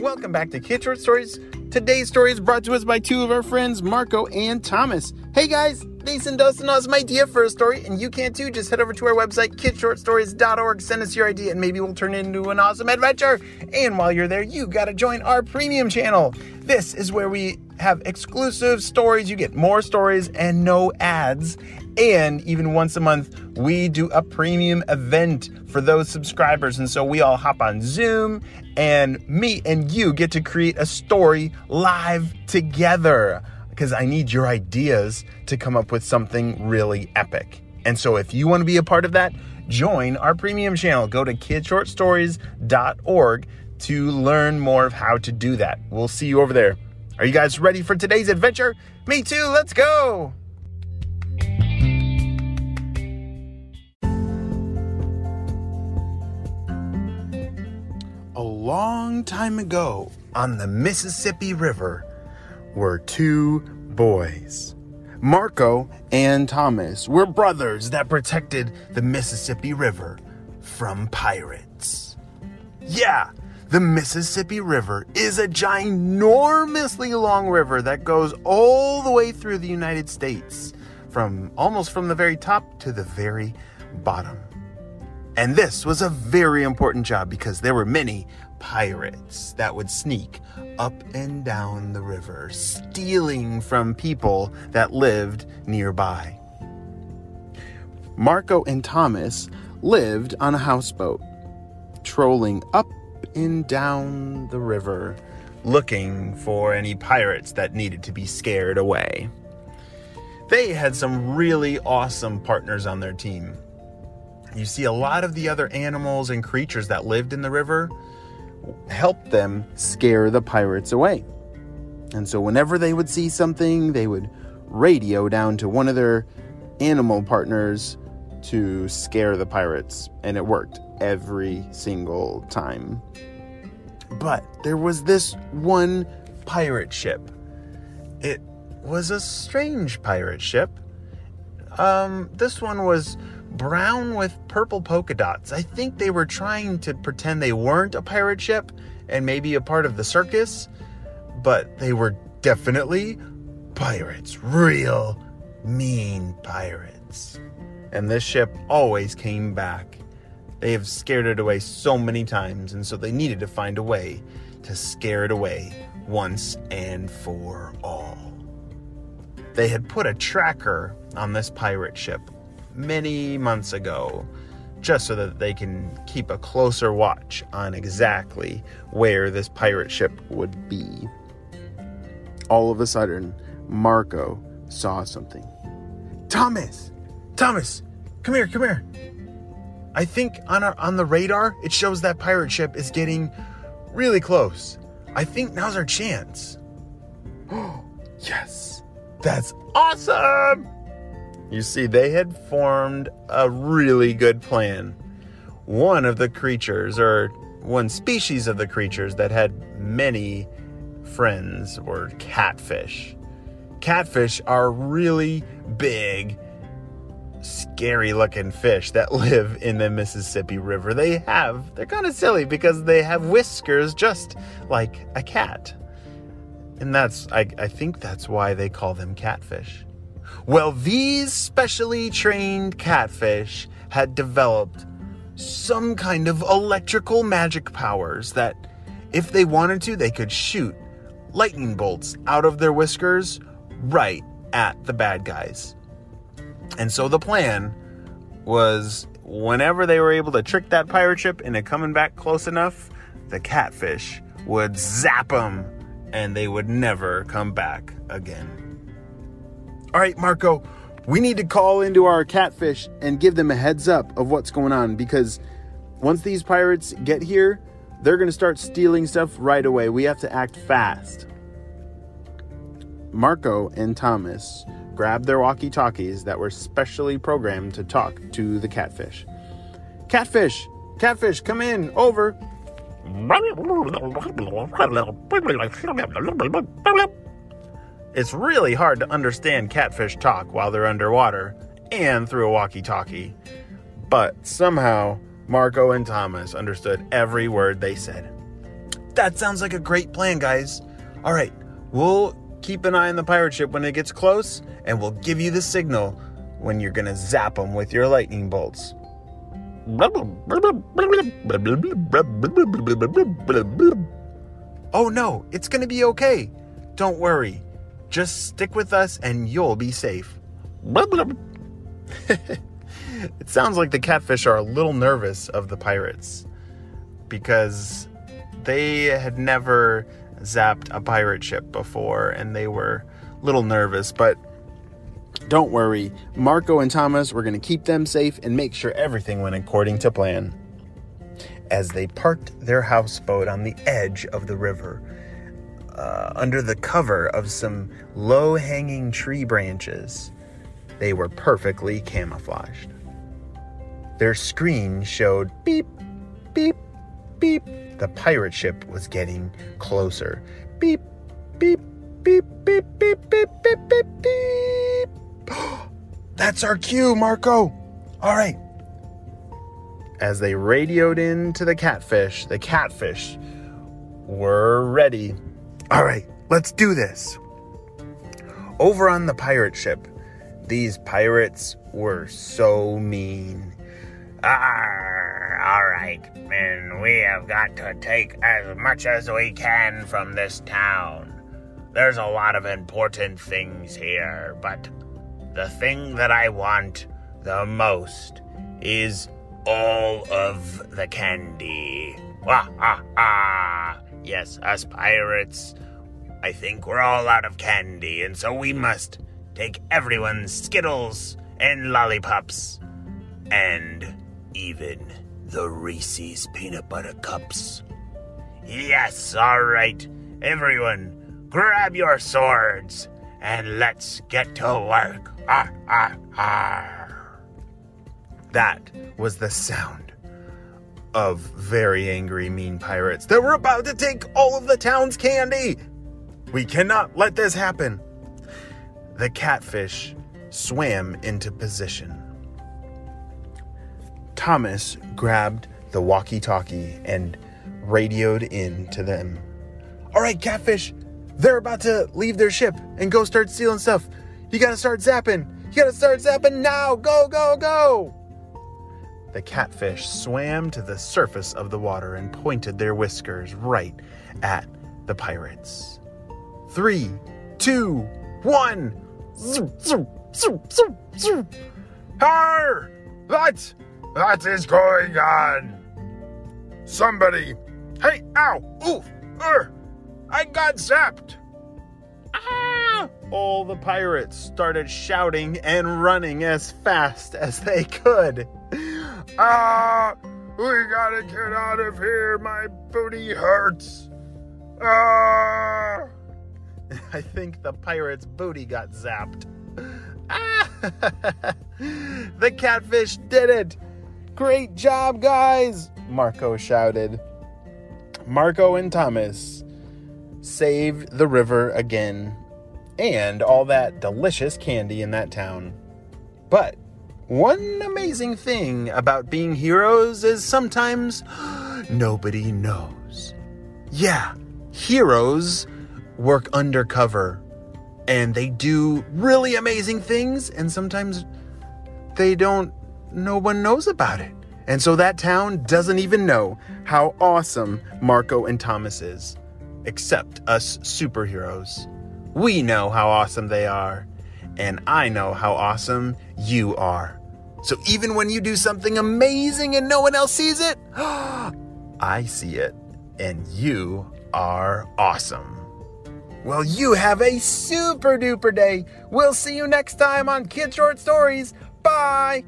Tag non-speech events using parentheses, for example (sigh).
Welcome back to Kid Short Stories. Today's story is brought to us by two of our friends, Marco and Thomas. Hey guys, they sent us an awesome idea for a story, and you can too. Just head over to our website, kidshortstories.org, send us your idea, and maybe we'll turn it into an awesome adventure. And while you're there, you gotta join our premium channel. This is where we have exclusive stories. You get more stories and no ads. And even once a month, we do a premium event for those subscribers. And so we all hop on Zoom, and me and you get to create a story live together because I need your ideas to come up with something really epic. And so if you want to be a part of that, join our premium channel. Go to kidshortstories.org to learn more of how to do that. We'll see you over there. Are you guys ready for today's adventure? Me too, let's go! A long time ago on the Mississippi River were two boys. Marco and Thomas were brothers that protected the Mississippi River from pirates. Yeah, the Mississippi River is a ginormously long river that goes all the way through the United States, from almost from the very top to the very bottom. And this was a very important job because there were many pirates that would sneak up and down the river, stealing from people that lived nearby. Marco and Thomas lived on a houseboat, trolling up and down the river, looking for any pirates that needed to be scared away. They had some really awesome partners on their team. You see, a lot of the other animals and creatures that lived in the river helped them scare the pirates away. And so, whenever they would see something, they would radio down to one of their animal partners to scare the pirates. And it worked every single time. But there was this one pirate ship. It was a strange pirate ship. Um, this one was brown with purple polka dots. I think they were trying to pretend they weren't a pirate ship and maybe a part of the circus, but they were definitely pirates. Real mean pirates. And this ship always came back. They have scared it away so many times, and so they needed to find a way to scare it away once and for all. They had put a tracker on this pirate ship many months ago just so that they can keep a closer watch on exactly where this pirate ship would be. All of a sudden, Marco saw something. Thomas! Thomas! Come here, come here. I think on our on the radar it shows that pirate ship is getting really close. I think now's our chance. Oh, (gasps) yes. That's awesome! You see, they had formed a really good plan. One of the creatures, or one species of the creatures that had many friends, were catfish. Catfish are really big, scary looking fish that (laughs) live in the Mississippi River. They have, they're kind of silly because they have whiskers just like a cat. And that's, I, I think that's why they call them catfish. Well, these specially trained catfish had developed some kind of electrical magic powers that, if they wanted to, they could shoot lightning bolts out of their whiskers right at the bad guys. And so the plan was whenever they were able to trick that pirate ship into coming back close enough, the catfish would zap them and they would never come back again. All right, Marco, we need to call into our catfish and give them a heads up of what's going on because once these pirates get here, they're going to start stealing stuff right away. We have to act fast. Marco and Thomas grabbed their walkie talkies that were specially programmed to talk to the catfish. Catfish! Catfish, come in! Over! It's really hard to understand catfish talk while they're underwater and through a walkie talkie. But somehow, Marco and Thomas understood every word they said. That sounds like a great plan, guys. All right, we'll keep an eye on the pirate ship when it gets close, and we'll give you the signal when you're gonna zap them with your lightning bolts. Oh no, it's gonna be okay. Don't worry. Just stick with us and you'll be safe. (laughs) it sounds like the catfish are a little nervous of the pirates because they had never zapped a pirate ship before and they were a little nervous, but don't worry. Marco and Thomas were going to keep them safe and make sure everything went according to plan. As they parked their houseboat on the edge of the river, uh, under the cover of some low hanging tree branches, they were perfectly camouflaged. Their screen showed beep, beep, beep. The pirate ship was getting closer. Beep, beep, beep, beep, beep, beep, beep, beep, beep. (gasps) That's our cue, Marco. All right. As they radioed in to the catfish, the catfish were ready. All right, let's do this. Over on the pirate ship, these pirates were so mean. Arr, right, men, we have got to take as much as we can from this town. There's a lot of important things here, but the thing that I want the most is all of the candy. Wah, ah, ah. Yes, us pirates, I think we're all out of candy, and so we must take everyone's Skittles and lollipops, and even the Reese's peanut butter cups. Yes, all right, everyone, grab your swords and let's get to work. Ah, ah, ah. That was the sound of very angry, mean pirates that were about to take all of the town's candy. We cannot let this happen. The catfish swam into position. Thomas grabbed the walkie talkie and radioed in to them. All right, catfish, they're about to leave their ship and go start stealing stuff. You gotta start zapping. You gotta start zapping now. Go, go, go. The catfish swam to the surface of the water and pointed their whiskers right at the pirates. Three, two, one. Zoom, zoom, zoom, zoom, zoom. Har! What? What is going on? Somebody. Hey, ow! Oof! Er! I got zapped! Ah! All the pirates started shouting and running as fast as they could. Ah! We gotta get out of here. My booty hurts. Ah! (laughs) I think the pirate's booty got zapped. Ah! (laughs) the catfish did it! Great job, guys! Marco shouted. Marco and Thomas saved the river again and all that delicious candy in that town. But one amazing thing about being heroes is sometimes (gasps) nobody knows. Yeah, heroes work undercover and they do really amazing things, and sometimes they don't, no one knows about it. And so that town doesn't even know how awesome Marco and Thomas is, except us superheroes. We know how awesome they are, and I know how awesome you are. So even when you do something amazing and no one else sees it, (gasps) I see it, and you are awesome. Well, you have a super duper day. We'll see you next time on Kid Short Stories. Bye.